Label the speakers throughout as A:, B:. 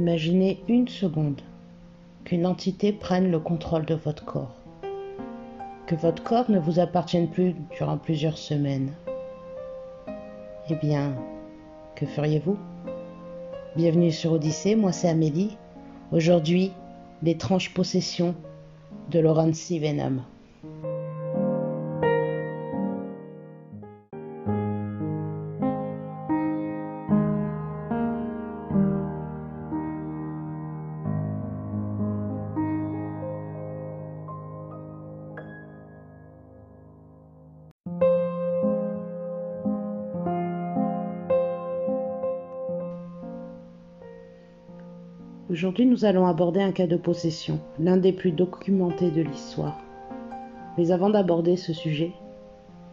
A: Imaginez une seconde qu'une entité prenne le contrôle de votre corps. Que votre corps ne vous appartienne plus durant plusieurs semaines. Eh bien, que feriez-vous? Bienvenue sur Odyssée, moi c'est Amélie. Aujourd'hui, l'étrange possession de Laurence Venom. Aujourd'hui, nous allons aborder un cas de possession, l'un des plus documentés de l'histoire. Mais avant d'aborder ce sujet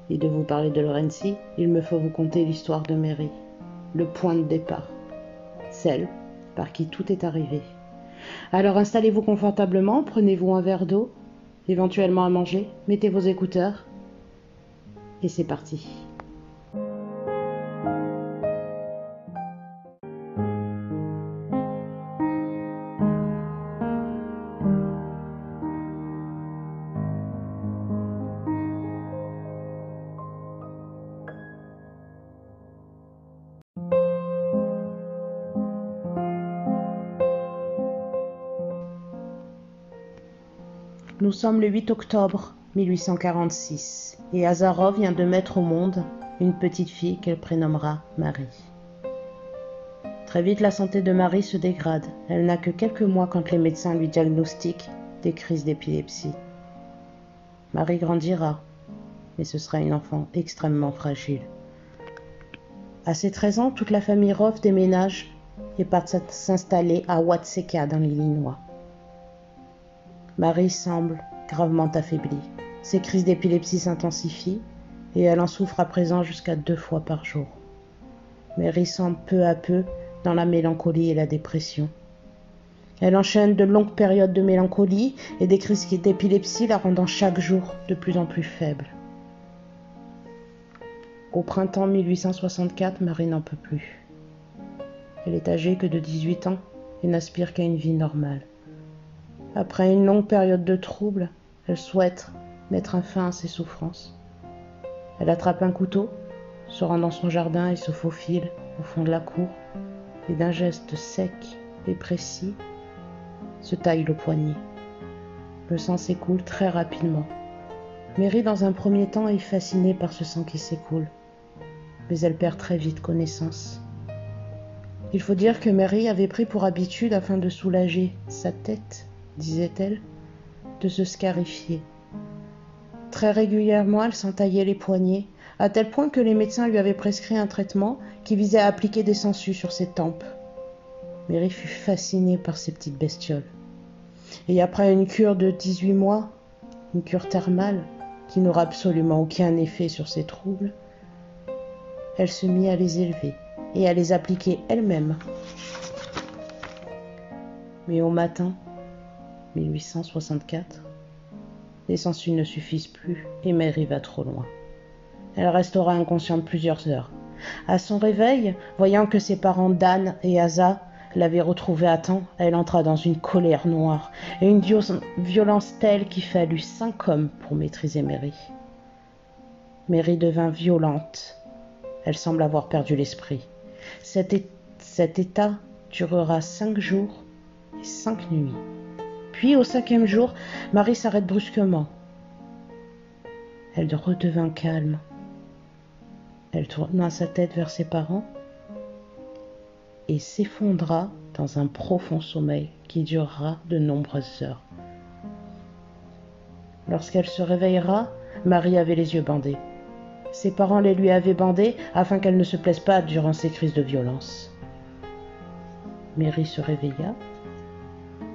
A: et de vous parler de Lorenzi, il me faut vous conter l'histoire de Mary, le point de départ, celle par qui tout est arrivé. Alors installez-vous confortablement, prenez-vous un verre d'eau, éventuellement à manger, mettez vos écouteurs, et c'est parti. Nous sommes le 8 octobre 1846 et Azarov vient de mettre au monde une petite fille qu'elle prénommera Marie. Très vite, la santé de Marie se dégrade. Elle n'a que quelques mois quand les médecins lui diagnostiquent des crises d'épilepsie. Marie grandira, mais ce sera une enfant extrêmement fragile. À ses 13 ans, toute la famille Roth déménage et part s'installer à Watseka dans l'Illinois. Marie semble gravement affaiblie. Ses crises d'épilepsie s'intensifient et elle en souffre à présent jusqu'à deux fois par jour. Mary semble peu à peu dans la mélancolie et la dépression. Elle enchaîne de longues périodes de mélancolie et des crises d'épilepsie la rendant chaque jour de plus en plus faible. Au printemps 1864, Marie n'en peut plus. Elle est âgée que de 18 ans et n'aspire qu'à une vie normale. Après une longue période de troubles, elle souhaite mettre un fin à ses souffrances. Elle attrape un couteau, se rend dans son jardin et se faufile au fond de la cour, et d'un geste sec et précis, se taille le poignet. Le sang s'écoule très rapidement. Mary, dans un premier temps, est fascinée par ce sang qui s'écoule, mais elle perd très vite connaissance. Il faut dire que Mary avait pris pour habitude, afin de soulager sa tête, disait-elle, de se scarifier. Très régulièrement, elle s'entaillait les poignets, à tel point que les médecins lui avaient prescrit un traitement qui visait à appliquer des sangsues sur ses tempes. Mary fut fascinée par ces petites bestioles. Et après une cure de 18 mois, une cure thermale qui n'aura absolument aucun effet sur ses troubles, elle se mit à les élever et à les appliquer elle-même. Mais au matin, 1864. Les sangsues ne suffisent plus et Mary va trop loin. Elle restera inconsciente plusieurs heures. À son réveil, voyant que ses parents Dan et Asa l'avaient retrouvée à temps, elle entra dans une colère noire et une violence telle qu'il fallut cinq hommes pour maîtriser Mary. Mary devint violente. Elle semble avoir perdu l'esprit. Cet, cet état durera cinq jours et cinq nuits. Puis, au cinquième jour, Marie s'arrête brusquement. Elle redevint calme. Elle tourna sa tête vers ses parents et s'effondra dans un profond sommeil qui durera de nombreuses heures. Lorsqu'elle se réveillera, Marie avait les yeux bandés. Ses parents les lui avaient bandés afin qu'elle ne se plaise pas durant ses crises de violence. Mary se réveilla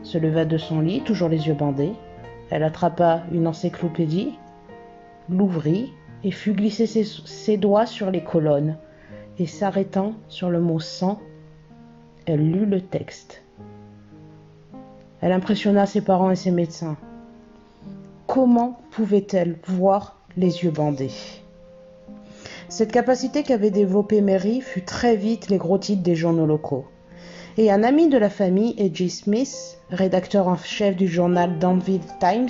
A: se leva de son lit, toujours les yeux bandés. Elle attrapa une encyclopédie, l'ouvrit et fut glisser ses, doigts sur les colonnes. Et s'arrêtant sur le mot sang, elle lut le texte. Elle impressionna ses parents et ses médecins. Comment pouvait-elle voir les yeux bandés? Cette capacité qu'avait développée Mary fut très vite les gros titres des journaux locaux. Et un ami de la famille, A.J. Smith, rédacteur en chef du journal Danville Times,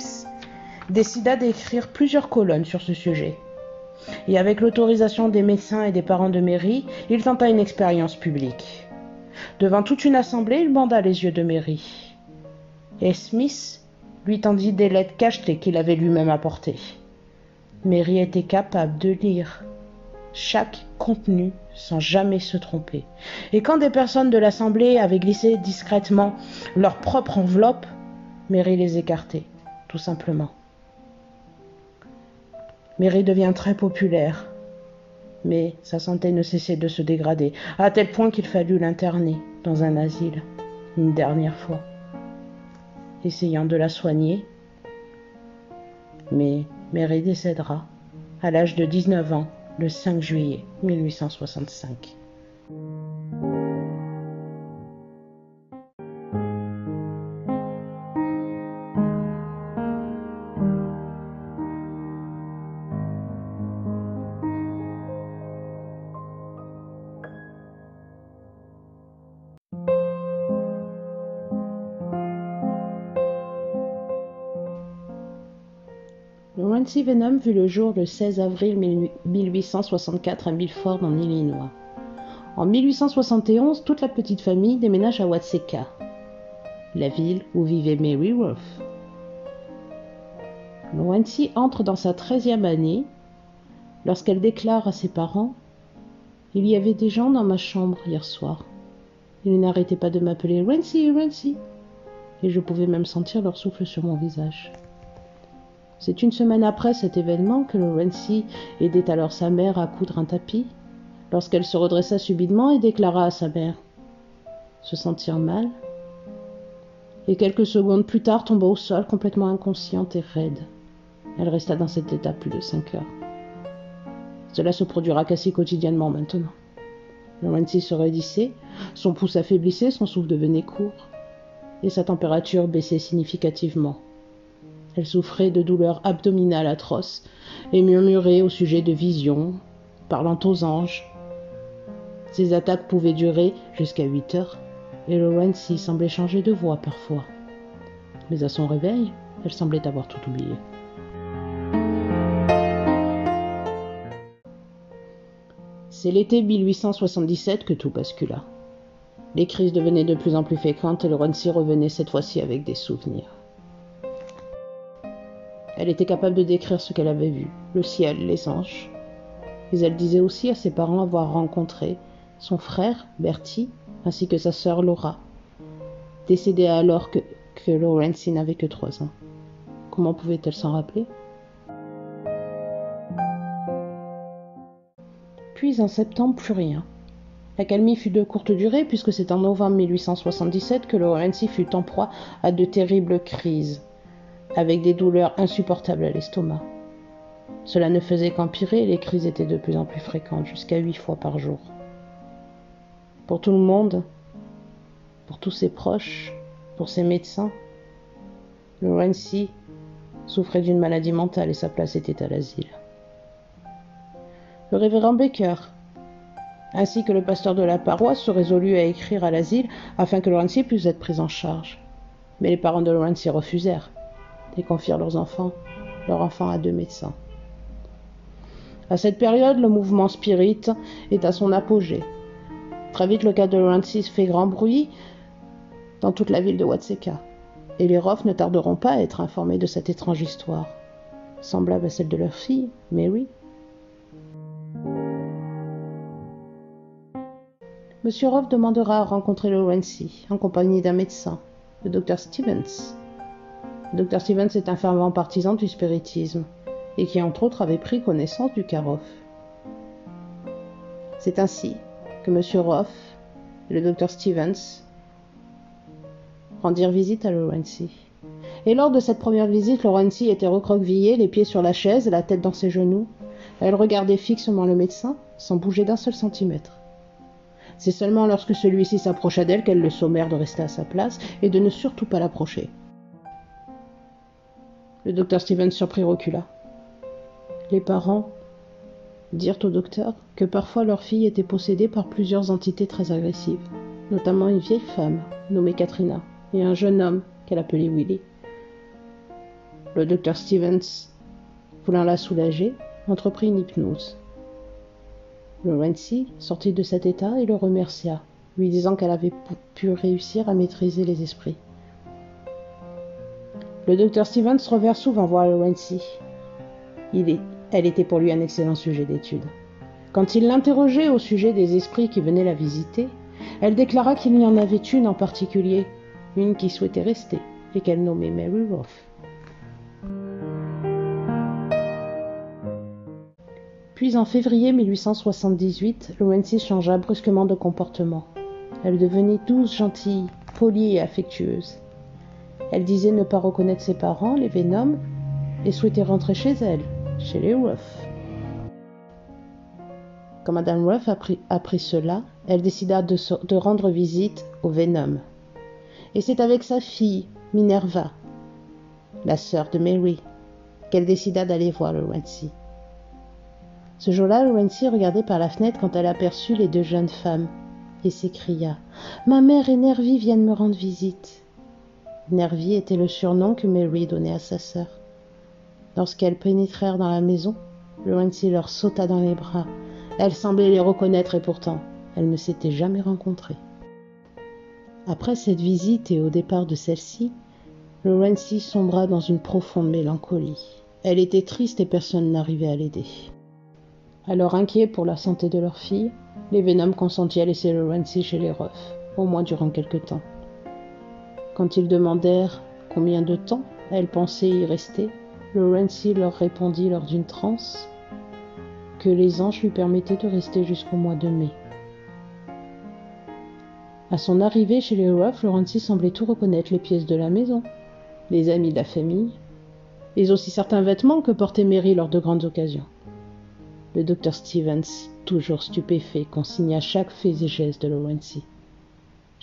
A: décida d'écrire plusieurs colonnes sur ce sujet. Et avec l'autorisation des médecins et des parents de Mary, il tenta une expérience publique. Devant toute une assemblée, il banda les yeux de Mary. Et Smith lui tendit des lettres cachetées qu'il avait lui-même apportées. Mary était capable de lire chaque contenu sans jamais se tromper. Et quand des personnes de l'assemblée avaient glissé discrètement leur propre enveloppe, Mary les écartait, tout simplement. Mary devient très populaire, mais sa santé ne cessait de se dégrader, à tel point qu'il fallut l'interner dans un asile, une dernière fois, essayant de la soigner. Mais Mary décédera à l'âge de 19 ans le 5 juillet 1865. Venom vit le jour le 16 avril 1864 à Milford en Illinois. En 1871, toute la petite famille déménage à Watseka, la ville où vivait Mary Worth. Nancy entre dans sa treizième année lorsqu'elle déclare à ses parents Il y avait des gens dans ma chambre hier soir. Ils n'arrêtaient pas de m'appeler Rancy, Rancy. Et je pouvais même sentir leur souffle sur mon visage. C'est une semaine après cet événement que Lorenzi aidait alors sa mère à coudre un tapis, lorsqu'elle se redressa subitement et déclara à sa mère se sentir mal, et quelques secondes plus tard tomba au sol complètement inconsciente et raide. Elle resta dans cet état plus de cinq heures. Cela se produira quasi quotidiennement maintenant. Lorenzi se raidissait, son pouce affaiblissait, son souffle devenait court, et sa température baissait significativement. Elle souffrait de douleurs abdominales atroces et murmurait au sujet de visions, parlant aux anges. Ces attaques pouvaient durer jusqu'à huit heures, et Lorenzi semblait changer de voix parfois. Mais à son réveil, elle semblait avoir tout oublié. C'est l'été 1877 que tout bascula. Les crises devenaient de plus en plus fréquentes et Lorenzi revenait cette fois-ci avec des souvenirs. Elle était capable de décrire ce qu'elle avait vu, le ciel, les anges. Mais elle disait aussi à ses parents avoir rencontré son frère, Bertie, ainsi que sa sœur Laura, décédée alors que, que Lawrence n'avait que trois ans. Comment pouvait-elle s'en rappeler? Puis en septembre, plus rien. La calmie fut de courte durée puisque c'est en novembre 1877 que Lawrence fut en proie à de terribles crises avec des douleurs insupportables à l'estomac. Cela ne faisait qu'empirer les crises étaient de plus en plus fréquentes, jusqu'à huit fois par jour. Pour tout le monde, pour tous ses proches, pour ses médecins, Lorenzi souffrait d'une maladie mentale et sa place était à l'asile. Le révérend Baker, ainsi que le pasteur de la paroisse, se résolut à écrire à l'asile afin que Lorenzi puisse être pris en charge. Mais les parents de Lorenzi refusèrent et confièrent leurs enfants, leur enfant à deux médecins. À cette période, le mouvement spirit est à son apogée. Très vite, le cas de Francis fait grand bruit dans toute la ville de Watseka, et les Roth ne tarderont pas à être informés de cette étrange histoire, semblable à celle de leur fille, Mary. Monsieur Roth demandera à rencontrer Lorenzi en compagnie d'un médecin, le docteur Stevens, Dr. Stevens est un fervent partisan du spiritisme et qui entre autres avait pris connaissance du Karoff. C'est ainsi que M. Roth et le Dr. Stevens rendirent visite à Lorenzi. Et lors de cette première visite, Lorenzi était recroquevillée, les pieds sur la chaise, la tête dans ses genoux. Elle regardait fixement le médecin, sans bouger d'un seul centimètre. C'est seulement lorsque celui-ci s'approcha d'elle qu'elle le sommèrent de rester à sa place et de ne surtout pas l'approcher. Le docteur Stevens surpris recula. Les parents dirent au docteur que parfois leur fille était possédée par plusieurs entités très agressives, notamment une vieille femme nommée Katrina et un jeune homme qu'elle appelait Willy. Le docteur Stevens, voulant la soulager, entreprit une hypnose. Laurency sortit de cet état et le remercia, lui disant qu'elle avait pu réussir à maîtriser les esprits. Le docteur Stevens revint souvent voir Laurency. elle était pour lui un excellent sujet d'étude. Quand il l'interrogeait au sujet des esprits qui venaient la visiter, elle déclara qu'il y en avait une en particulier, une qui souhaitait rester, et qu'elle nommait Mary Roth. Puis en février 1878, Laurency changea brusquement de comportement. Elle devenait douce, gentille, polie et affectueuse. Elle disait ne pas reconnaître ses parents, les Venom, et souhaitait rentrer chez elle, chez les Ruff. Quand Madame Ruff apprit, cela, elle décida de, rendre visite au Venom. Et c'est avec sa fille, Minerva, la sœur de Mary, qu'elle décida d'aller voir Laurency. Ce jour-là, Laurency regardait par la fenêtre quand elle aperçut les deux jeunes femmes et s'écria Ma mère et Nervy viennent me rendre visite. Nervy était le surnom que Mary donnait à sa sœur. Lorsqu'elles pénétrèrent dans la maison, Laurency leur sauta dans les bras elle semblait les reconnaître et pourtant, elles ne s'étaient jamais rencontrées. Après cette visite et au départ de celle-ci, Laurency sombra dans une profonde mélancolie. Elle était triste et personne n'arrivait à l'aider. Alors inquiets pour la santé de leur fille, les Venom consentit à laisser Laurency chez les Ruff, au moins durant quelque temps. Quand ils demandèrent combien de temps elle pensait y rester, Laurency leur répondit lors d'une transe que les anges lui permettaient de rester jusqu'au mois de mai. À son arrivée chez les Ruff, Laurency semblait tout reconnaître les pièces de la maison, les amis de la famille, et aussi certains vêtements que portait Mary lors de grandes occasions. Le docteur Stevens, toujours stupéfait, consigna chaque fait et geste de Laurency.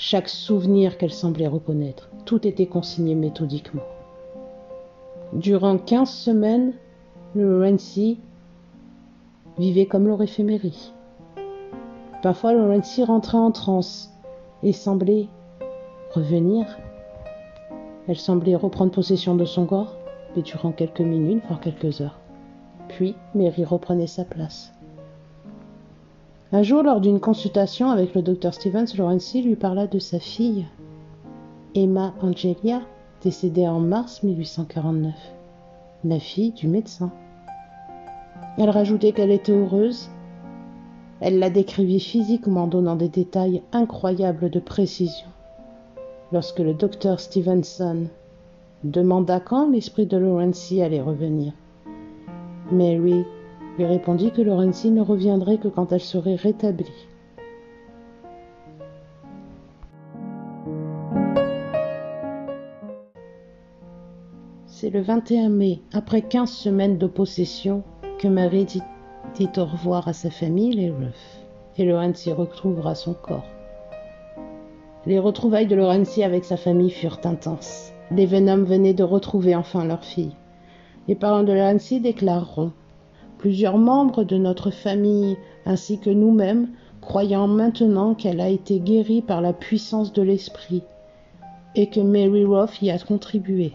A: Chaque souvenir qu'elle semblait reconnaître, tout était consigné méthodiquement. Durant quinze semaines, Laurency vivait comme l'aurait fait Mary. Parfois, Laurency rentrait en transe et semblait revenir. Elle semblait reprendre possession de son corps, mais durant quelques minutes, voire quelques heures. Puis, Mary reprenait sa place. Un jour, lors d'une consultation avec le docteur Stevens, Laurency lui parla de sa fille, Emma Angelia, décédée en mars 1849, la fille du médecin. Elle rajoutait qu'elle était heureuse. Elle la décrivit physiquement, donnant des détails incroyables de précision. Lorsque le docteur Stevenson demanda quand l'esprit de Laurency allait revenir, Mary lui répondit que Laurency ne reviendrait que quand elle serait rétablie. C'est le 21 mai, après quinze semaines de possession, que Marie dit, au revoir à sa famille, les Ruff, et Laurency retrouvera son corps. Les retrouvailles de Laurency avec sa famille furent intenses. Les Venom venaient de retrouver enfin leur fille. Les parents de Laurency déclareront Plusieurs membres de notre famille, ainsi que nous-mêmes, croyant maintenant qu'elle a été guérie par la puissance de l'esprit, et que Mary Roth y a contribué.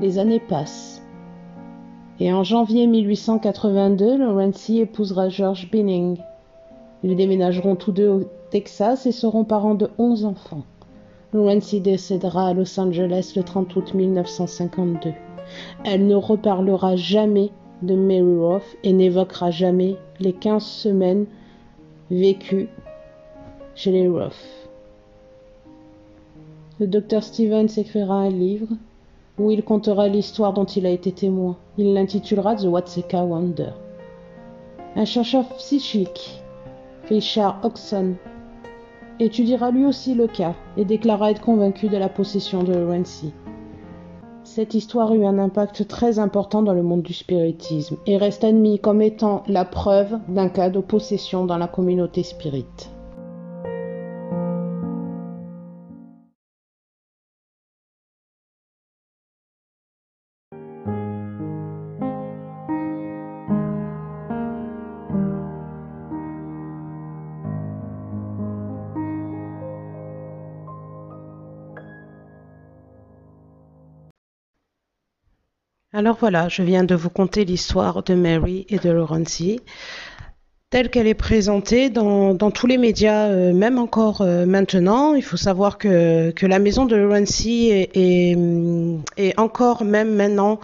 A: Les années passent. Et en janvier 1882, Laurency épousera George Binning. Ils déménageront tous deux au Texas et seront parents de onze enfants. Laurency décédera à Los Angeles le 30 août 1952. Elle ne reparlera jamais de Mary Roth et n'évoquera jamais les quinze semaines vécues chez les Roth. Le docteur Stevens écrira un livre où il contera l'histoire dont il a été témoin. Il l'intitulera The Watseka Wonder. Un chercheur psychique, Richard Oxon, étudiera lui aussi le cas et déclara être convaincu de la possession de Laurency. Cette histoire eut un impact très important dans le monde du spiritisme et reste admis comme étant la preuve d'un cas de possession dans la communauté spirite. Alors voilà, je viens de vous conter l'histoire de Mary et de Laurency telle qu'elle est présentée dans, tous les médias, euh, même encore euh, maintenant. Il faut savoir que, la maison de Laurency est, est, encore même maintenant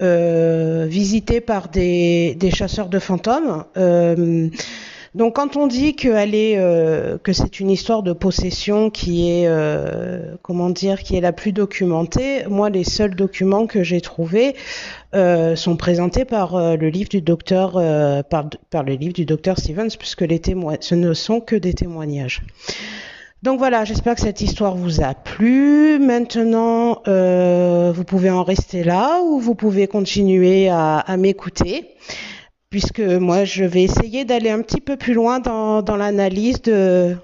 A: euh, visitée par des, chasseurs de fantômes. Donc quand on dit euh, que c'est une histoire de possession qui est, euh, comment dire, qui est la plus documentée, moi les seuls documents que j'ai trouvés euh, sont présentés par le livre du docteur, par, le livre du docteur Stevens, puisque les ce ne sont que des témoignages. Donc voilà, j'espère que cette histoire vous a plu. Maintenant, vous pouvez en rester là ou vous pouvez continuer à m'écouter puisque moi je vais essayer d'aller un petit peu plus loin dans, l'analyse de,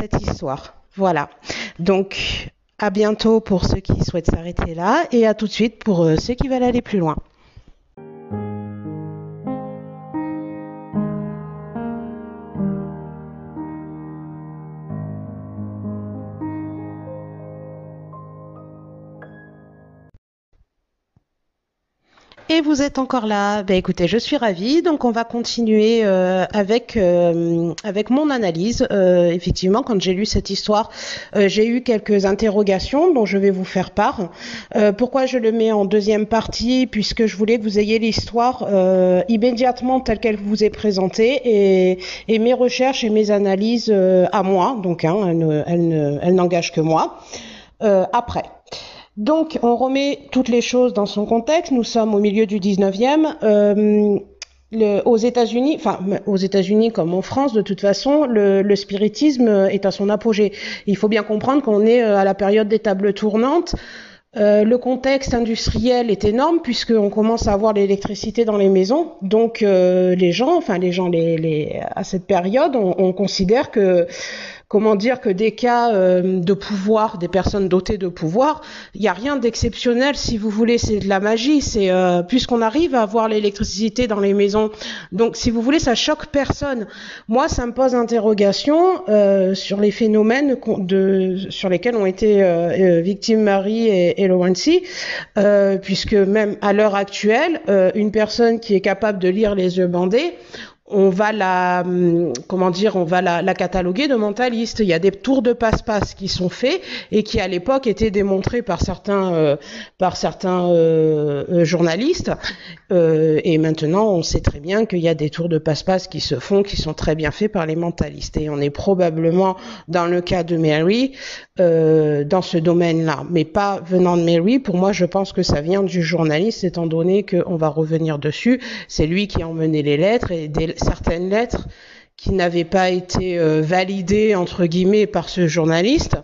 A: cette histoire. Voilà. Donc à bientôt pour ceux qui souhaitent s'arrêter là et à tout de suite pour euh, ceux qui veulent aller plus loin. Et vous êtes encore là. Ben écoutez, je suis ravie. Donc on va continuer euh, avec euh, avec mon analyse. Euh, effectivement, quand j'ai lu cette histoire, j'ai eu quelques interrogations dont je vais vous faire part. pourquoi je le mets en deuxième partie? Puisque je voulais que vous ayez l'histoire immédiatement telle qu'elle vous est présentée et, et mes recherches et mes analyses à moi. Donc hein, elle n'engagent que moi. après. Donc, on remet toutes les choses dans son contexte. Nous sommes au milieu du 19e. Euh, aux États-Unis, enfin aux États-Unis comme en France, de toute façon, le, spiritisme est à son apogée. Il faut bien comprendre qu'on est euh, à la période des tables tournantes. Euh, le contexte industriel est énorme puisqu'on commence à avoir l'électricité dans les maisons. Donc les gens, enfin les gens, à cette période, on considère que comment dire que des cas euh, de pouvoir, des personnes dotées de pouvoir, il n'y a rien d'exceptionnel si vous voulez, c'est de la magie. Euh, puisqu'on arrive à avoir l'électricité dans les maisons. Donc si vous voulez, ça choque personne. Moi, ça me pose interrogation euh, sur les phénomènes sur lesquels ont été victimes Marie et, et puisque même à l'heure actuelle, une personne qui est capable de lire les yeux bandés, on va la, hum, comment dire, on va la, cataloguer de mentaliste. Il y a des tours de passe-passe qui sont faits et qui à l'époque étaient démontrés par certains, euh, par certains euh, euh, journalistes. et maintenant, on sait très bien qu'il y a des tours de passe-passe qui se font, qui sont très bien faits par les mentalistes. Et on est probablement dans le cas de Mary dans ce domaine-là, mais pas venant de Mary. Pour moi, je pense que ça vient du journaliste, étant donné qu'on va revenir dessus. C'est lui qui a emmené les lettres et des certaines lettres qui n'avaient pas été euh, validées entre guillemets par ce journaliste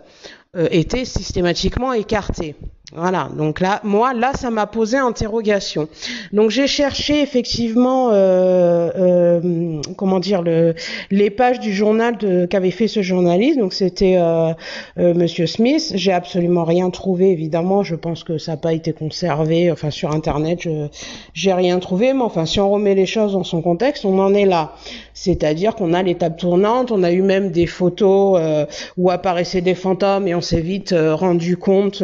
A: euh, étaient systématiquement écartées. Voilà, donc là, moi, là, ça m'a posé interrogation. Donc j'ai cherché effectivement, euh, euh, comment dire, le, les pages du journal qu'avait fait ce journaliste. Donc c'était euh, euh, Monsieur Smith. J'ai absolument rien trouvé, évidemment. Je pense que ça n'a pas été conservé. Enfin, sur Internet, je j'ai rien trouvé. Mais enfin, si on remet les choses dans son contexte, on en est là. C'est-à-dire qu'on a l'étape tournante. On a eu même des photos euh, où apparaissaient des fantômes et on s'est vite rendu compte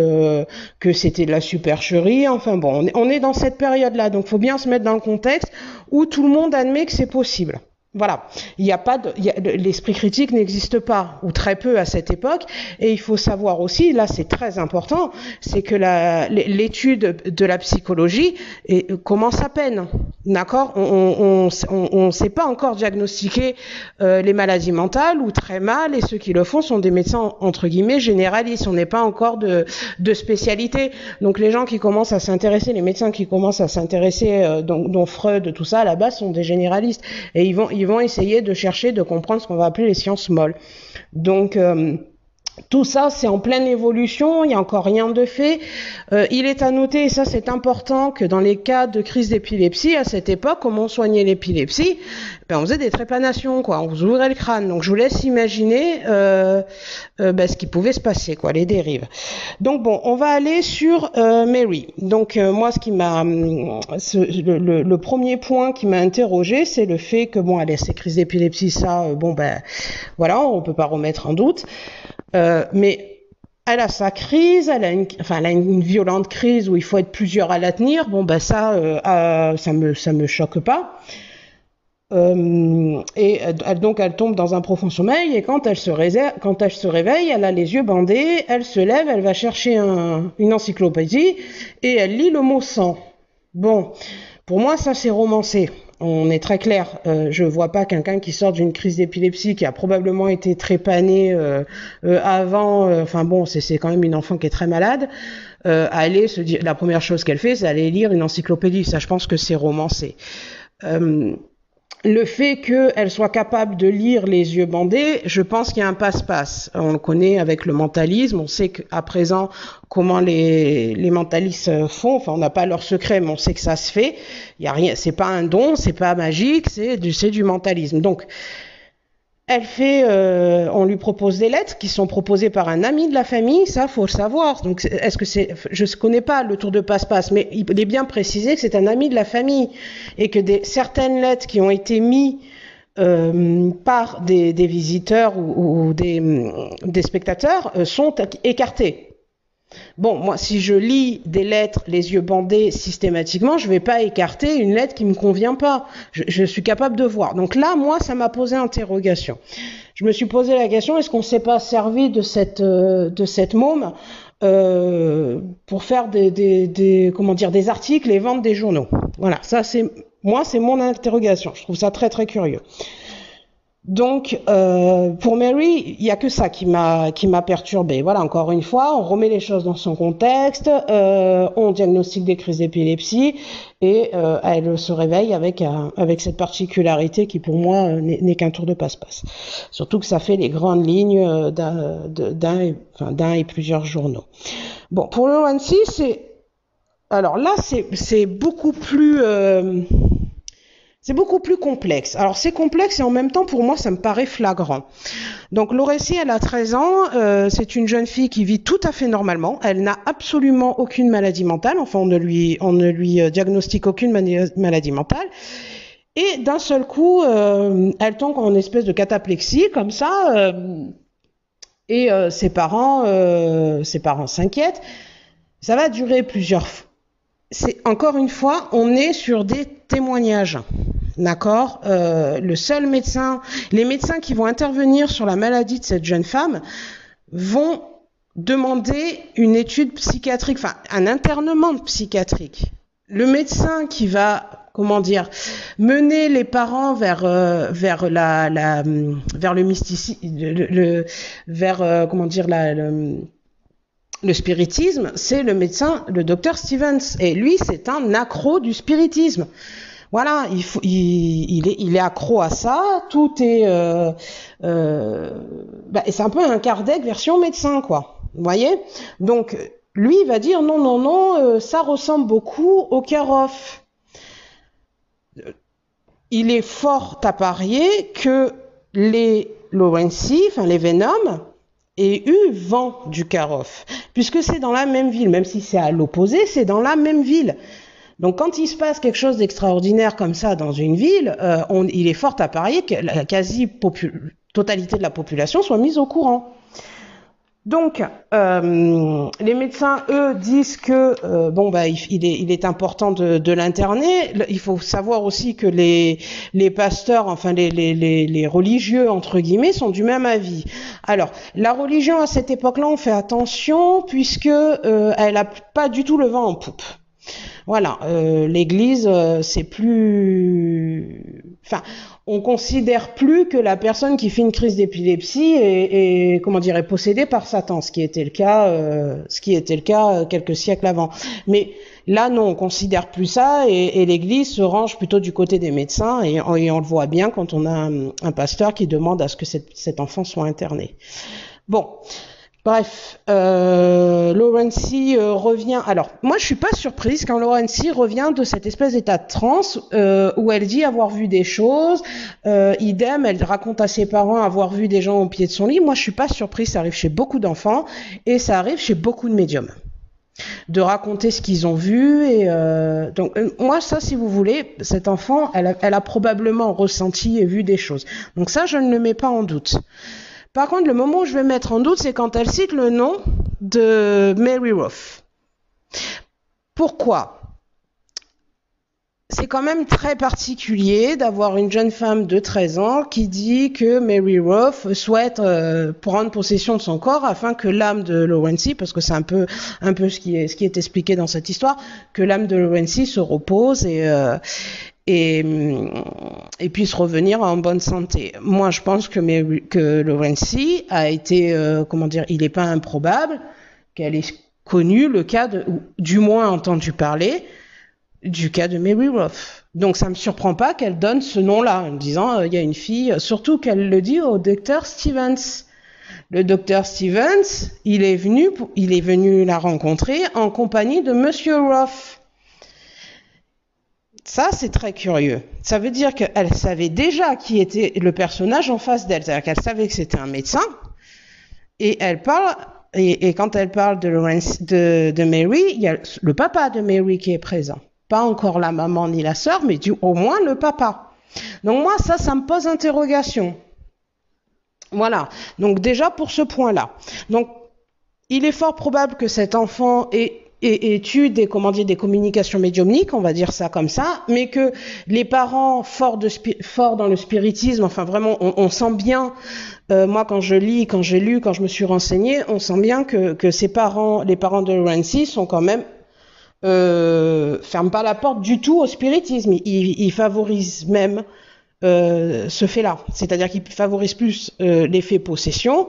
A: que c'était de la supercherie. Enfin bon, on est, dans cette période-là, donc faut bien se mettre dans le contexte où tout le monde admet que c'est possible. Voilà, il n'y a pas l'esprit critique n'existe pas ou très peu à cette époque, et il faut savoir aussi, là c'est très important, c'est que l'étude de la psychologie commence à peine, d'accord? On ne sait pas encore diagnostiquer euh, les maladies mentales ou très mal, et ceux qui le font sont des médecins entre guillemets généralistes. On n'est pas encore de, de spécialité, donc les gens qui commencent à s'intéresser, les médecins qui commencent à s'intéresser, euh, dont, dont, Freud, tout ça à la base sont des généralistes, et ils vont ils vont essayer de chercher de comprendre ce qu'on va appeler les sciences molles. Donc euh, tout ça, c'est en pleine évolution, il n'y a encore rien de fait. Euh, il est à noter, et ça c'est important, que dans les cas de crise d'épilepsie, à cette époque, comment on soignait l'épilepsie ben, On faisait des trépanations, quoi. on vous ouvrait le crâne. Donc je vous laisse imaginer euh, euh, ben, ce qui pouvait se passer, quoi, les dérives. Donc bon, on va aller sur Mary. Donc moi, ce qui m'a, le, le, premier point qui m'a interrogé, c'est le fait que bon, allez, ces crises d'épilepsie, ça, bon ben, voilà, on peut pas remettre en doute. Euh, mais elle a sa crise, elle a une, enfin, elle a une violente crise où il faut être plusieurs à la tenir. Bon, ben ça, euh, ça me, ça me choque pas. Euh, et elle, donc elle tombe dans un profond sommeil et quand elle se quand elle se réveille, elle a les yeux bandés, elle se lève, elle va chercher un, une encyclopédie et elle lit le mot sang. Bon, pour moi ça c'est romancé. On est très clair. Euh, je vois pas quelqu'un qui sort d'une crise d'épilepsie qui a probablement été trépané euh, euh, avant. euh, Enfin bon, c'est quand même une enfant qui est très malade. Euh, aller se dire, la première chose qu'elle fait, c'est aller lire une encyclopédie. Ça, je pense que c'est romancé. Le fait qu'elle soit capable de lire les yeux bandés, je pense qu'il y a un passe-passe. On le connaît avec le mentalisme, on sait qu'à présent comment les, les mentalistes font. Enfin, on n'a pas leur secret, mais on sait que ça se fait. Il y a rien, c'est pas un don, c'est pas magique, c'est du, c'est du mentalisme. Donc, elle fait, euh, on lui propose des lettres qui sont proposées par un ami de la famille, ça faut le savoir. Donc est-ce que c'est, je ne connais pas le tour de passe-passe, mais il est bien précisé que c'est un ami de la famille et que certaines lettres qui ont été mises euh, par des, visiteurs ou, des, spectateurs euh, sont écartées. Bon, moi, si je lis des lettres les yeux bandés systématiquement, je ne vais pas écarter une lettre qui me convient pas. Je, suis capable de voir. Donc là, moi, ça m'a posé interrogation. Je me suis posé la question est-ce qu'on ne s'est pas servi de cette euh, môme euh, pour faire des, des articles et vendre des journaux? Voilà, ça c'est moi, c'est mon interrogation. Je trouve ça très très curieux. Donc, euh, pour Mary, il n'y a que ça qui m'a qui m'a perturbé. Voilà, encore une fois, on remet les choses dans son contexte, euh, on diagnostique des crises d'épilepsie et euh, elle se réveille avec avec cette particularité qui, pour moi, n'est qu'un tour de passe-passe. Surtout que ça fait les grandes lignes d'un d'un enfin, d'un et plusieurs journaux. Bon, pour le ONC, c'est alors là, c'est c'est beaucoup plus euh, c'est beaucoup plus complexe. Alors c'est complexe et en même temps pour moi ça me paraît flagrant. Donc Laurécie, elle a 13 ans, euh, c'est une jeune fille qui vit tout à fait normalement, elle n'a absolument aucune maladie mentale, enfin on ne lui, on ne lui euh, diagnostique aucune maladie mentale. Et d'un seul coup, euh, elle tombe en espèce de cataplexie comme ça, euh, et euh, ses parents, ses parents s'inquiètent. Ça va durer plusieurs. C'est encore une fois, on est sur des témoignages. D'accord? Euh, Le seul médecin, les médecins qui vont intervenir sur la maladie de cette jeune femme vont demander une étude psychiatrique, enfin un internement psychiatrique. Le médecin qui va, comment dire, mener les parents vers euh, vers la, vers le mysticisme, le, vers euh, comment dire la le spiritisme, c'est le médecin, le docteur Stevens. Et lui, c'est un accro du spiritisme. Voilà, il, est, il accro à ça. Tout est, euh, euh, bah, c'est un peu un Kardec version médecin, quoi. Vous voyez? Donc, lui, il va dire non, non, non, euh, ça ressemble beaucoup au Karoff. Il est fort à parier que les Lorenzi, enfin les Venom, aient eu vent du Karoff, puisque c'est dans la même ville, même si c'est à l'opposé, c'est dans la même ville. Donc quand il se passe quelque chose d'extraordinaire comme ça dans une ville, euh, il est fort à parier que la quasi-totalité de la population soit mise au courant. Donc, euh, les médecins, eux, disent que euh, bon bah il, est, il est important de, de l'interner. Il faut savoir aussi que les, les pasteurs, enfin les, les, les, les religieux entre guillemets, sont du même avis. Alors, la religion à cette époque-là, on fait attention puisque euh, elle a pas du tout le vent en poupe. Voilà, euh, l'Église, euh, c'est plus, enfin, on considère plus que la personne qui fait une crise d'épilepsie est, est, comment dire, possédée par Satan, ce qui était le cas, euh, ce qui était le cas quelques siècles avant. Mais là, non, on considère plus ça, et, et l'Église se range plutôt du côté des médecins, et, on le voit bien quand on a un, pasteur qui demande à ce que cette, cet enfant soit interné. Bon. Bref, euh, Laurency euh, revient. Alors, moi, je suis pas surprise quand Laurency revient de cette espèce d'état de transe euh, où elle dit avoir vu des choses. Euh, idem, elle raconte à ses parents avoir vu des gens au pied de son lit. Moi, je suis pas surprise. Ça arrive chez beaucoup d'enfants et ça arrive chez beaucoup de médiums de raconter ce qu'ils ont vu et euh, donc euh, moi ça si vous voulez cet enfant elle a, elle a probablement ressenti et vu des choses donc ça je ne le mets pas en doute par contre, le moment où je vais mettre en doute, c'est quand elle cite le nom de Mary Ruff. Pourquoi? C'est quand même très particulier d'avoir une jeune femme de 13 ans qui dit que Mary Ruff souhaite euh, prendre possession de son corps afin que l'âme de Laurency, parce que c'est un peu un peu ce qui est expliqué dans cette histoire, que l'âme de Laurency se repose et euh, et, et, puisse revenir en bonne santé. Moi, je pense que, Mary, que a été, euh, comment dire, il n'est pas improbable qu'elle ait connu le cas de, ou du moins entendu parler du cas de Mary Ruff. Donc ça me surprend pas qu'elle donne ce nom-là en disant euh, il y a une fille, surtout qu'elle le dit au docteur Stevens. Le docteur Stevens, il est venu, il est venu la rencontrer en compagnie de Monsieur Ruff. Ça, c'est très curieux. Ça veut dire qu'elle savait déjà qui était le personnage en face d'elle. C'est-à-dire qu'elle savait que c'était un médecin. Et elle parle, et, quand elle parle de, de, de Mary, il y a le papa de Mary qui est présent pas encore la maman ni la sœur, mais du, au moins le papa. Donc moi, ça, ça me pose interrogation. Voilà. Donc déjà pour ce point-là. Donc il est fort probable que cet enfant ait, ait, eu des, comment dire, des communications médiumniques, on va dire ça comme ça, mais que les parents forts, de, forts dans le spiritisme, enfin vraiment, on, sent bien, euh, moi quand je lis, quand j'ai lu, quand je me suis renseigné, on sent bien que, que ces parents, les parents de Rancy sont quand même euh, ferme pas la porte du tout au spiritisme. Il, il favorise même euh, ce fait-là. C'est-à-dire qu'il favorise plus euh, l'effet possession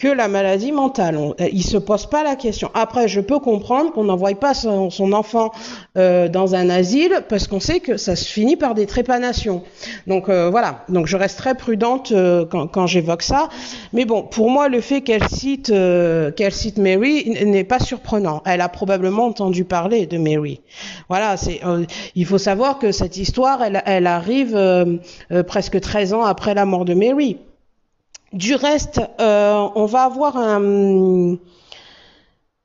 A: que la maladie mentale. On, euh, il se pose pas la question. Après, je peux comprendre qu'on n'envoie pas son, enfant euh, dans un asile parce qu'on sait que ça se finit par des trépanations. Donc euh, voilà. Donc je reste très prudente euh, quand, quand j'évoque ça. Mais bon, pour moi, le fait qu'elle cite euh, qu'elle cite Mary n'est pas surprenant. Elle a probablement entendu parler de Mary. Voilà. C'est. il faut savoir que cette histoire, elle, elle arrive presque 13 ans après la mort de Mary. Du reste, euh, on va avoir un,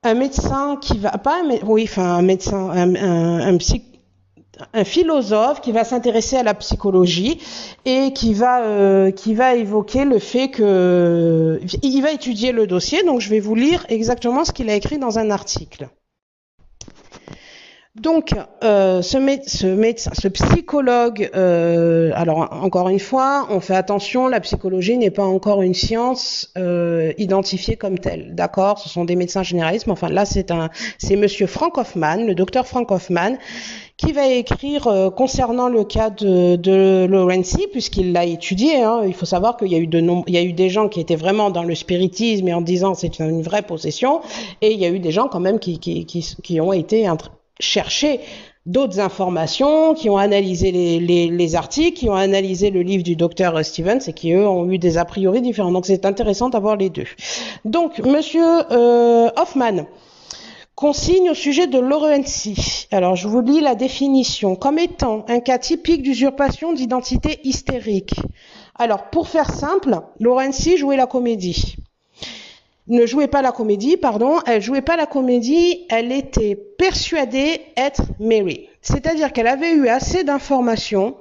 A: un médecin qui va, pas un, oui, enfin un médecin, un, un, philosophe qui va s'intéresser à la psychologie et qui va euh, qui va évoquer le fait que il va étudier le dossier. Donc je vais vous lire exactement ce qu'il a écrit dans un article. Donc, euh, ce, médecin, ce psychologue, euh, alors encore une fois, on fait attention, la psychologie n'est pas encore une science euh, identifiée comme telle, d'accord? Ce sont des médecins généralistes, mais enfin là, c'est un, c'est Monsieur Frank Hoffman, le docteur Frank Hoffman, qui va écrire euh, concernant le cas de, de Lorenzi, puisqu'il l'a étudié. Hein. Il faut savoir qu'il y a eu de il y a eu des gens qui étaient vraiment dans le spiritisme et en disant c'est une vraie possession, et il y a eu des gens quand même qui, qui, qui, qui ont été chercher d'autres informations, qui ont analysé les, les, les, articles, qui ont analysé le livre du docteur Stevens et qui, eux, ont eu des a priori différents. Donc, c'est intéressant d'avoir les deux. Donc, monsieur euh, Hoffman consigne au sujet de Lorenzi. Alors, je vous lis la définition. Comme étant un cas typique d'usurpation d'identité hystérique. Alors, pour faire simple, Lorenzi jouait la comédie ne jouait pas la comédie, pardon, elle jouait pas la comédie, elle était persuadée être Mary. C'est-à-dire qu'elle avait eu assez d'informations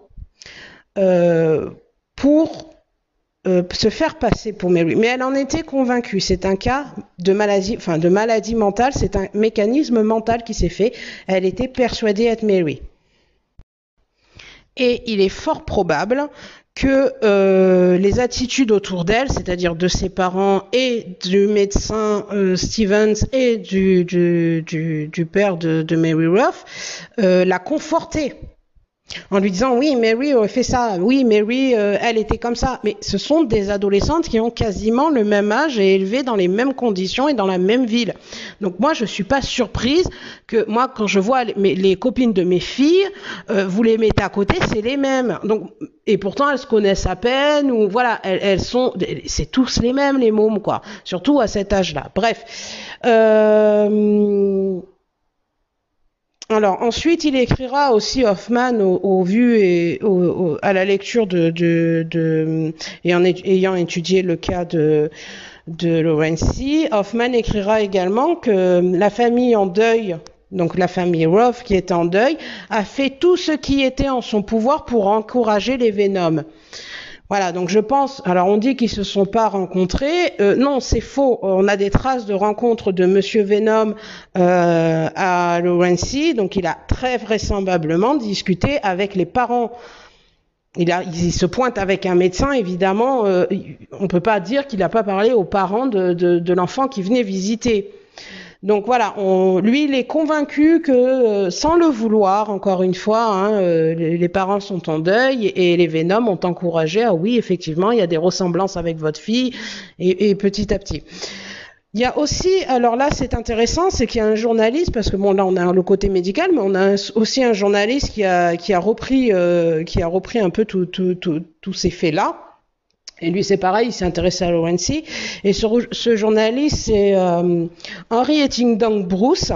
A: euh, pour euh, se faire passer pour Mary, mais elle en était convaincue. C'est un cas de maladie, enfin de maladie mentale, c'est un mécanisme mental qui s'est fait. Elle était persuadée être Mary. Et il est fort probable que euh, les attitudes autour d'elle, c'est-à-dire de ses parents et du médecin euh, Stevens et du, du, du, du père de, Mary Ruff, euh, la confortaient en lui disant oui Mary aurait fait ça, oui Mary euh, elle était comme ça, mais ce sont des adolescentes qui ont quasiment le même âge et élevées dans les mêmes conditions et dans la même ville. Donc moi je suis pas surprise que moi quand je vois les, les copines de mes filles, euh, vous les mettez à côté, c'est les mêmes. Donc et pourtant elles se connaissent à peine ou voilà elles, elles sont, c'est tous les mêmes les mômes quoi, surtout à cet âge-là. Bref. Euh, alors ensuite, il écrira aussi Hoffman au, vu et à la lecture de, et en ayant étudié le cas de de Lorenzi, Hoffman écrira également que la famille en deuil, donc la famille Ruff qui est en deuil, a fait tout ce qui était en son pouvoir pour encourager les Venoms.
B: Voilà, donc je pense. Alors on dit qu'ils se sont pas rencontrés. Euh, non, c'est faux. On a des traces de rencontres de Monsieur Venom euh, à Lawrence. Donc il a très vraisemblablement discuté avec les parents. Il, a, il se pointe avec un médecin, évidemment. Euh, on peut pas dire qu'il n'a pas parlé aux parents de l'enfant qui venait visiter. Donc voilà, on, lui, il est convaincu que, euh, sans le vouloir, encore une fois, hein, euh, les, parents sont en deuil et les Venom ont encouragé, ah oui, effectivement, il y a des ressemblances avec votre fille, et, petit à petit. Il y a aussi, alors là c'est intéressant, c'est qu'il y a un journaliste, parce que bon là on a le côté médical, mais on a aussi un journaliste qui a, qui a repris, euh, qui a repris un peu tous ces faits-là. Et lui, c'est pareil, il s'est intéressé à l'ONC. Et ce, journaliste, c'est euh, Henry Ettingdon Bruce,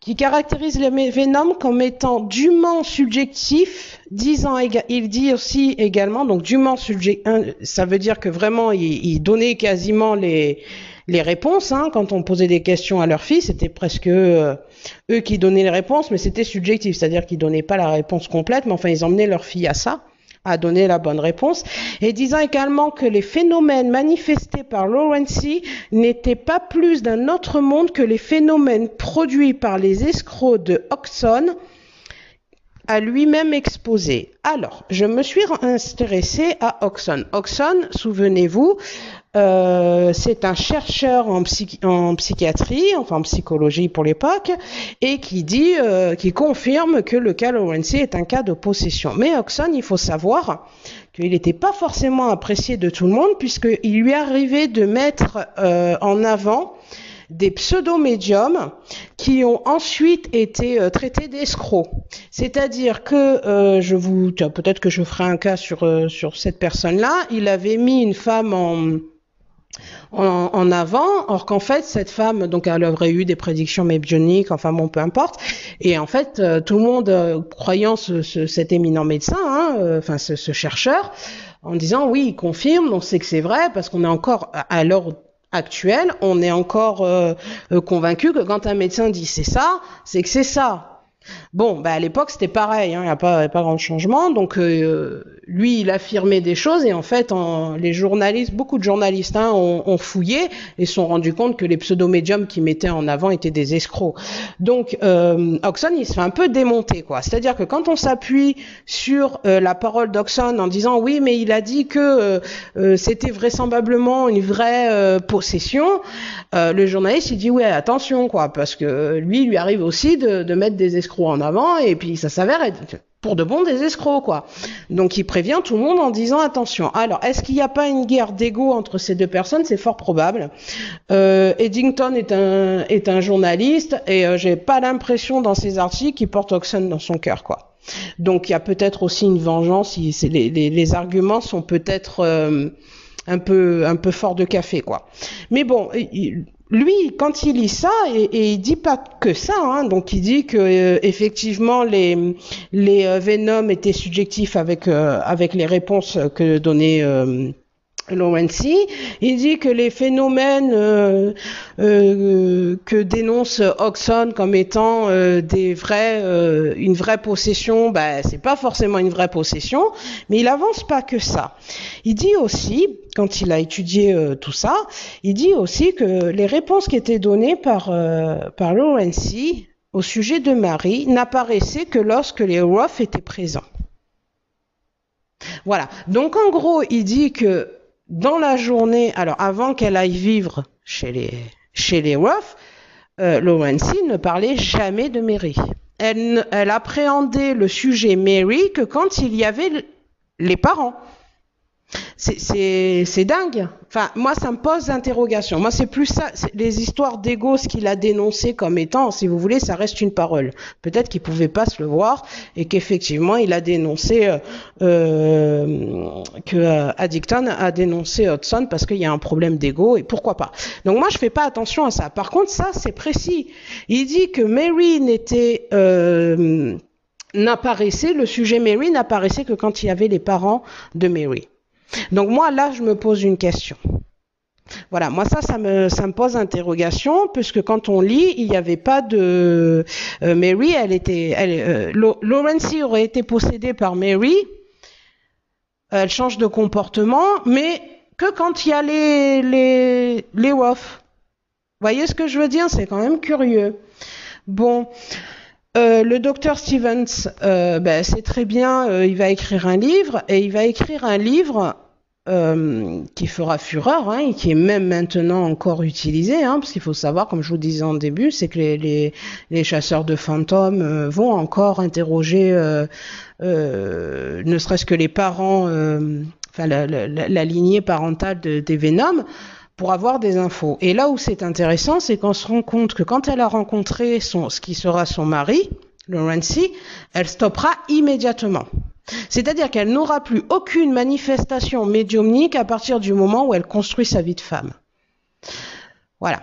B: qui caractérise le Venom comme étant dûment subjectif, disant, il dit aussi également, donc dûment subjectif, ça veut dire que vraiment, il, donnait quasiment les, les réponses. Hein, quand on posait des questions à leur fille, c'était presque euh, eux qui donnaient les réponses, mais c'était subjectif, c'est-à-dire qu'ils donnaient pas la réponse complète, mais enfin, ils emmenaient leur fille à ça a donné la bonne réponse, et disant également que les phénomènes manifestés par Lawrence n'étaient pas plus d'un autre monde que les phénomènes produits par les escrocs de Oxon à lui-même exposé. Alors, je me suis intéressée à Oxon. Oxon, souvenez-vous, euh, c'est un chercheur en, psychiatrie, enfin en psychologie pour l'époque, et qui dit, euh, qui confirme que le cas Lawrence est un cas de possession. Mais Oxon, il faut savoir qu'il n'était pas forcément apprécié de tout le monde, puisqu'il lui arrivait de mettre euh, en avant des pseudo-médiums qui ont ensuite été traités d'escrocs. C'est-à-dire que je vous, peut-être que je ferai un cas sur sur cette personne-là. Il avait mis une femme en en, avant, or qu'en fait cette femme, donc elle aurait eu des prédictions mébioniques, enfin bon, peu importe. Et en fait, euh, tout le monde euh, croyant ce, cet éminent médecin, hein, euh, enfin ce, chercheur, en disant oui, il confirme, on sait que c'est vrai parce qu'on est encore à l'heure actuelle, on est encore convaincu que quand un médecin dit c'est ça, c'est que c'est ça. Bon, bah à l'époque c'était pareil, hein, il n'y a pas, pas grand changement. Donc euh, lui, il affirmait des choses et en fait, les journalistes, beaucoup de journalistes hein, ont, fouillé et sont rendus compte que les pseudo-médiums qu'ils mettaient en avant étaient des escrocs. Donc euh, Oxon, il se fait un peu démonter, quoi. C'est-à-dire que quand on s'appuie sur euh, la parole d'Oxon en disant oui, mais il a dit que c'était vraisemblablement une vraie possession, le journaliste il dit ouais, attention, quoi, parce que lui, il lui arrive aussi de, de mettre des escrocs en avant et puis ça s'avère être pour de bon des escrocs quoi. Donc il prévient tout le monde en disant attention. Alors est-ce qu'il n'y a pas une guerre d'ego entre ces deux personnes? C'est fort probable. Euh, Eddington est un journaliste et euh, j'ai pas l'impression dans ses articles qu'il porte Oxon dans son cœur quoi. Donc il y a peut-être aussi une vengeance. les, arguments sont peut-être euh, un peu un peu fort de café quoi. Mais bon, lui, quand il lit ça, et, il dit pas que ça, hein, donc il dit que euh, effectivement les les euh, Venom étaient subjectifs avec euh, avec les réponses que donnait Lowency, il dit que les phénomènes euh, euh, que dénonce Oxon comme étant euh, des vrais, une vraie possession, ben c'est pas forcément une vraie possession, mais il avance pas que ça. Il dit aussi, quand il a étudié tout ça, il dit aussi que les réponses qui étaient données par par au sujet de Marie n'apparaissaient que lorsque les Ruff étaient présents. Voilà. Donc en gros, il dit que dans la journée, alors avant qu'elle aille vivre chez les, chez les euh, ne parlait jamais de Mary. Elle, elle appréhendait le sujet Mary que quand il y avait les parents c'est dingue. Enfin, moi, ça me pose d'interrogation. Moi, c'est plus ça, les histoires d'ego, ce qu'il a dénoncé comme étant, si vous voulez, ça reste une parole. Peut-être qu'il pouvait pas se le voir et qu'effectivement, il a dénoncé euh, euh que euh, Addicton a dénoncé Hudson parce qu'il y a un problème d'ego et pourquoi pas. Donc moi, je fais pas attention à ça. Par contre, ça, c'est précis. Il dit que Mary n'était euh, n'apparaissait, le sujet Mary n'apparaissait que quand il y avait les parents de Mary. Donc moi, là, je me pose une question. Voilà, moi ça, ça me, ça me pose interrogation, puisque quand on lit, il n'y avait pas de euh, Mary, elle était, elle, euh, Lawrence aurait été possédée par Mary, elle change de comportement, mais que quand il y a les les les WOF. Voyez ce que je veux dire? C'est quand même curieux. Bon, euh, le docteur Stevens, euh, ben, c'est très bien, euh, il va écrire un livre, et il va écrire un livre qui fera fureur, hein, et qui est même maintenant encore utilisé, hein, parce qu'il faut savoir, comme je vous disais en début, c'est que les, chasseurs de fantômes vont encore interroger, ne serait-ce que les parents, enfin la, lignée parentale de, des Venom, pour avoir des infos. Et là où c'est intéressant, c'est qu'on se rend compte que quand elle a rencontré ce qui sera son mari, Laurency, elle stoppera immédiatement. C'est-à-dire qu'elle n'aura plus aucune manifestation médiumnique à partir du moment où elle construit sa vie de femme. Voilà.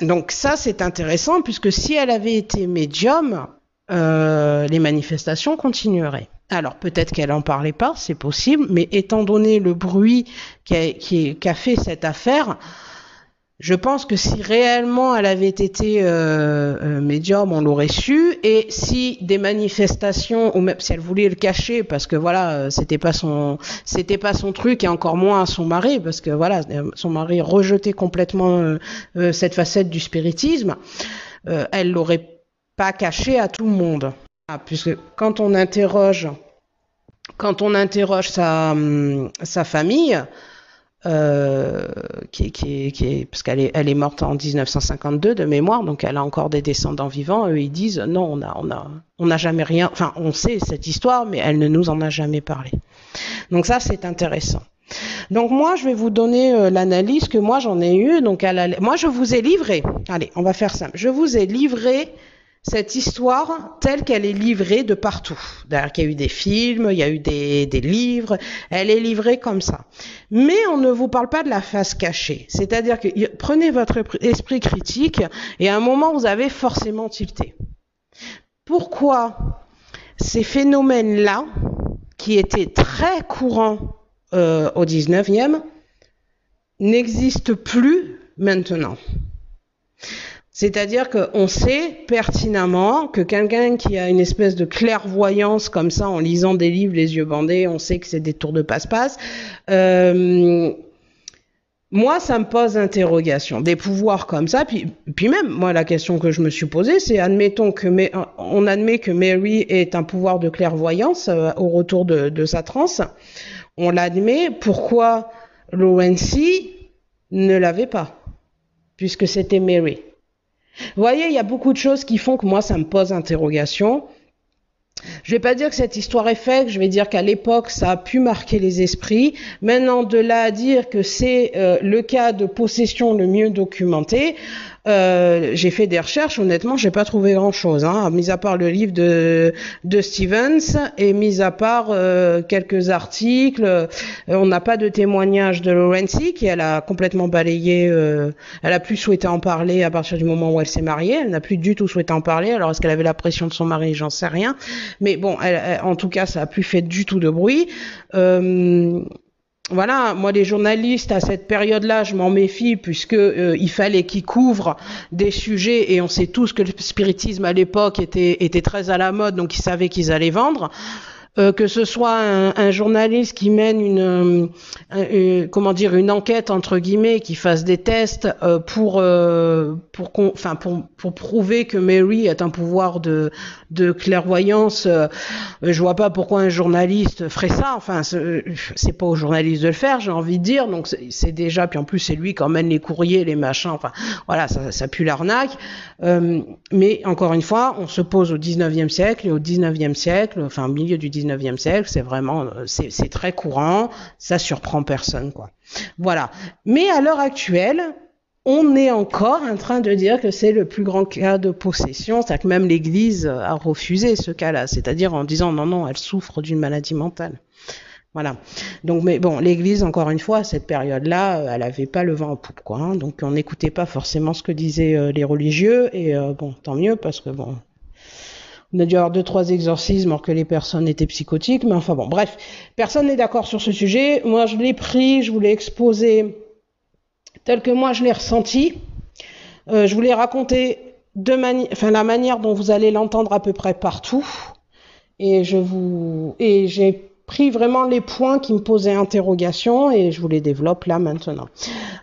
B: Donc ça, c'est intéressant puisque si elle avait été médium, euh, les manifestations continueraient. Alors peut-être qu'elle en parlait pas, c'est possible, mais étant donné le bruit qu'a fait cette affaire, je pense que si réellement elle avait été euh, euh, médium, on l'aurait su. Et si des manifestations, ou même si elle voulait le cacher, parce que voilà, euh, c'était pas son, c'était pas son truc, et encore moins son mari, parce que voilà, son mari rejetait complètement cette facette du spiritisme, elle l'aurait pas caché à tout le monde. Ah, puisque quand on interroge, quand on interroge sa, hum, sa famille, euh, qui, qui, qui, parce qu'elle est, elle est morte en 1952 de mémoire, donc elle a encore des descendants vivants. Eux, ils disent non, on a, on a, on n'a jamais rien. Enfin, on sait cette histoire, mais elle ne nous en a jamais parlé. Donc ça, c'est intéressant. Donc moi, je vais vous donner euh, l'analyse que moi j'en ai eue. Donc moi, je vous ai livré. Allez, on va faire simple. Je vous ai livré cette histoire telle qu'elle est livrée de partout. D'ailleurs, il y a eu des films, il y a eu des, des, livres, elle est livrée comme ça. Mais on ne vous parle pas de la face cachée. C'est-à-dire que prenez votre esprit critique et à un moment, vous avez forcément tilté. Pourquoi ces phénomènes-là, qui étaient très courants euh, au 19e, n'existent plus maintenant? C'est-à-dire qu'on sait pertinemment que quelqu'un qui a une espèce de clairvoyance comme ça en lisant des livres, les yeux bandés, on sait que c'est des tours de passe-passe. Euh, moi, ça me pose interrogation. Des pouvoirs comme ça, puis, même, moi, la question que je me suis posée, c'est admettons que, on admet que Mary est un pouvoir de clairvoyance euh, au retour de, de sa transe. On l'admet. Pourquoi l'ONC ne l'avait pas, puisque c'était Mary? Vous voyez, il y a beaucoup de choses qui font que moi, ça me pose interrogation. Je vais pas dire que cette histoire est faite, je vais dire qu'à l'époque, ça a pu marquer les esprits. Maintenant, de là à dire que c'est euh, le cas de possession le mieux documenté, euh, j'ai fait des recherches, honnêtement, j'ai pas trouvé grand-chose, hein, mis à part le livre de, de Stevens et mis à part euh, quelques articles. Euh, on n'a pas de témoignage de Lorenzi qui elle a complètement balayé. Euh, elle a plus souhaité en parler à partir du moment où elle s'est mariée. Elle n'a plus du tout souhaité en parler. Alors est-ce qu'elle avait la pression de son mari? J'en sais rien. Mais bon, elle, en tout cas, ça a plus fait du tout de bruit. Euh, voilà, moi les journalistes à cette période-là, je m'en méfie puisque euh, il fallait qu'ils couvrent des sujets et on sait tous que le spiritisme à l'époque était, était très à la mode, donc ils savaient qu'ils allaient vendre. Euh, que ce soit un, journaliste qui mène une, euh, comment dire une enquête entre guillemets, qui fasse des tests euh, pour pour, enfin pour pour prouver que Mary est un pouvoir de de clairvoyance, je vois pas pourquoi un journaliste ferait ça. Enfin, c'est pas au journaliste de le faire, j'ai envie de dire. Donc c'est déjà, puis en plus c'est lui qui emmène les courriers, les machins. Enfin, voilà, ça, pue l'arnaque. mais encore une fois, on se pose au 19e siècle et au 19e siècle, enfin milieu du 19e siècle, c'est vraiment, euh, c'est très courant, ça surprend personne, quoi. Voilà. Mais à l'heure actuelle, on est encore en train de dire que c'est le plus grand cas de possession, c'est-à-dire que même l'Église a refusé ce cas-là, c'est-à-dire en disant non, non, elle souffre d'une maladie mentale. Voilà. Donc, mais bon, l'Église, encore une fois, à cette période-là, euh, elle avait pas le vent en poupe, quoi. Hein. donc, on n'écoutait pas forcément ce que disaient euh, les religieux, et bon, tant mieux, parce que bon, on a dû avoir deux, trois exorcismes alors que les personnes étaient psychotiques, mais enfin bon, bref, personne n'est d'accord sur ce sujet. Moi, je l'ai pris, je voulais exposer tel que moi je l'ai ressenti. Euh, je voulais raconter de enfin, la manière dont vous allez l'entendre à peu près partout. Et je vous, et j'ai pris vraiment les points qui me posaient interrogation et je vous les développe là maintenant.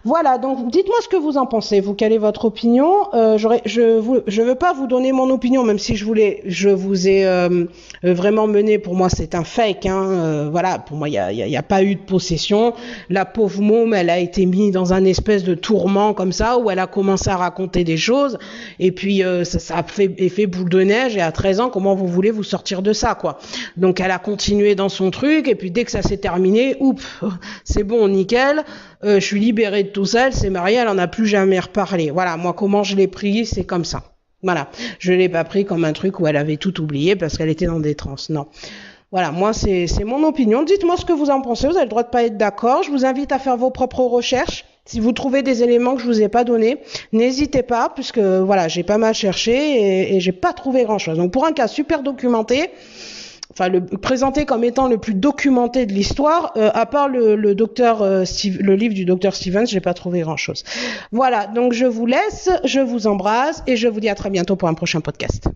B: Voilà, donc dites-moi ce que vous en pensez. Vous, quelle est votre opinion? Euh, Je vous, je veux pas vous donner mon opinion, même si je voulais, je vous ai euh, vraiment mené. Pour moi, c'est un fake. Hein, euh, voilà, pour moi, il y a, y a, pas eu de possession. La pauvre môme, elle a été mise dans un espèce de tourment comme ça, où elle a commencé à raconter des choses, et puis euh, ça, ça, a fait effet boule de neige. Et à 13 ans, comment vous voulez vous sortir de ça, quoi? Donc, elle a continué dans son truc, et puis dès que ça s'est terminé, oups, c'est bon, nickel. je suis libérée de tout ça, elle s'est mariée, elle en a plus jamais reparlé. Voilà, moi comment je l'ai pris, c'est comme ça. Voilà, je l'ai pas pris comme un truc où elle avait tout oublié parce qu'elle était dans des trans. Non. Voilà, moi c'est mon opinion. Dites-moi ce que vous en pensez. Vous avez le droit de pas être d'accord. Je vous invite à faire vos propres recherches. Si vous trouvez des éléments que je vous ai pas donnés, n'hésitez pas, puisque voilà, j'ai pas mal cherché et, et j'ai pas trouvé grand chose. Donc pour un cas super documenté, enfin le présenté comme étant le plus documenté de l'histoire, euh, à part le, le docteur euh, le livre du docteur Stevens, j'ai pas trouvé grand chose. Voilà, donc je vous laisse, je vous embrasse et je vous dis à très bientôt pour un prochain podcast.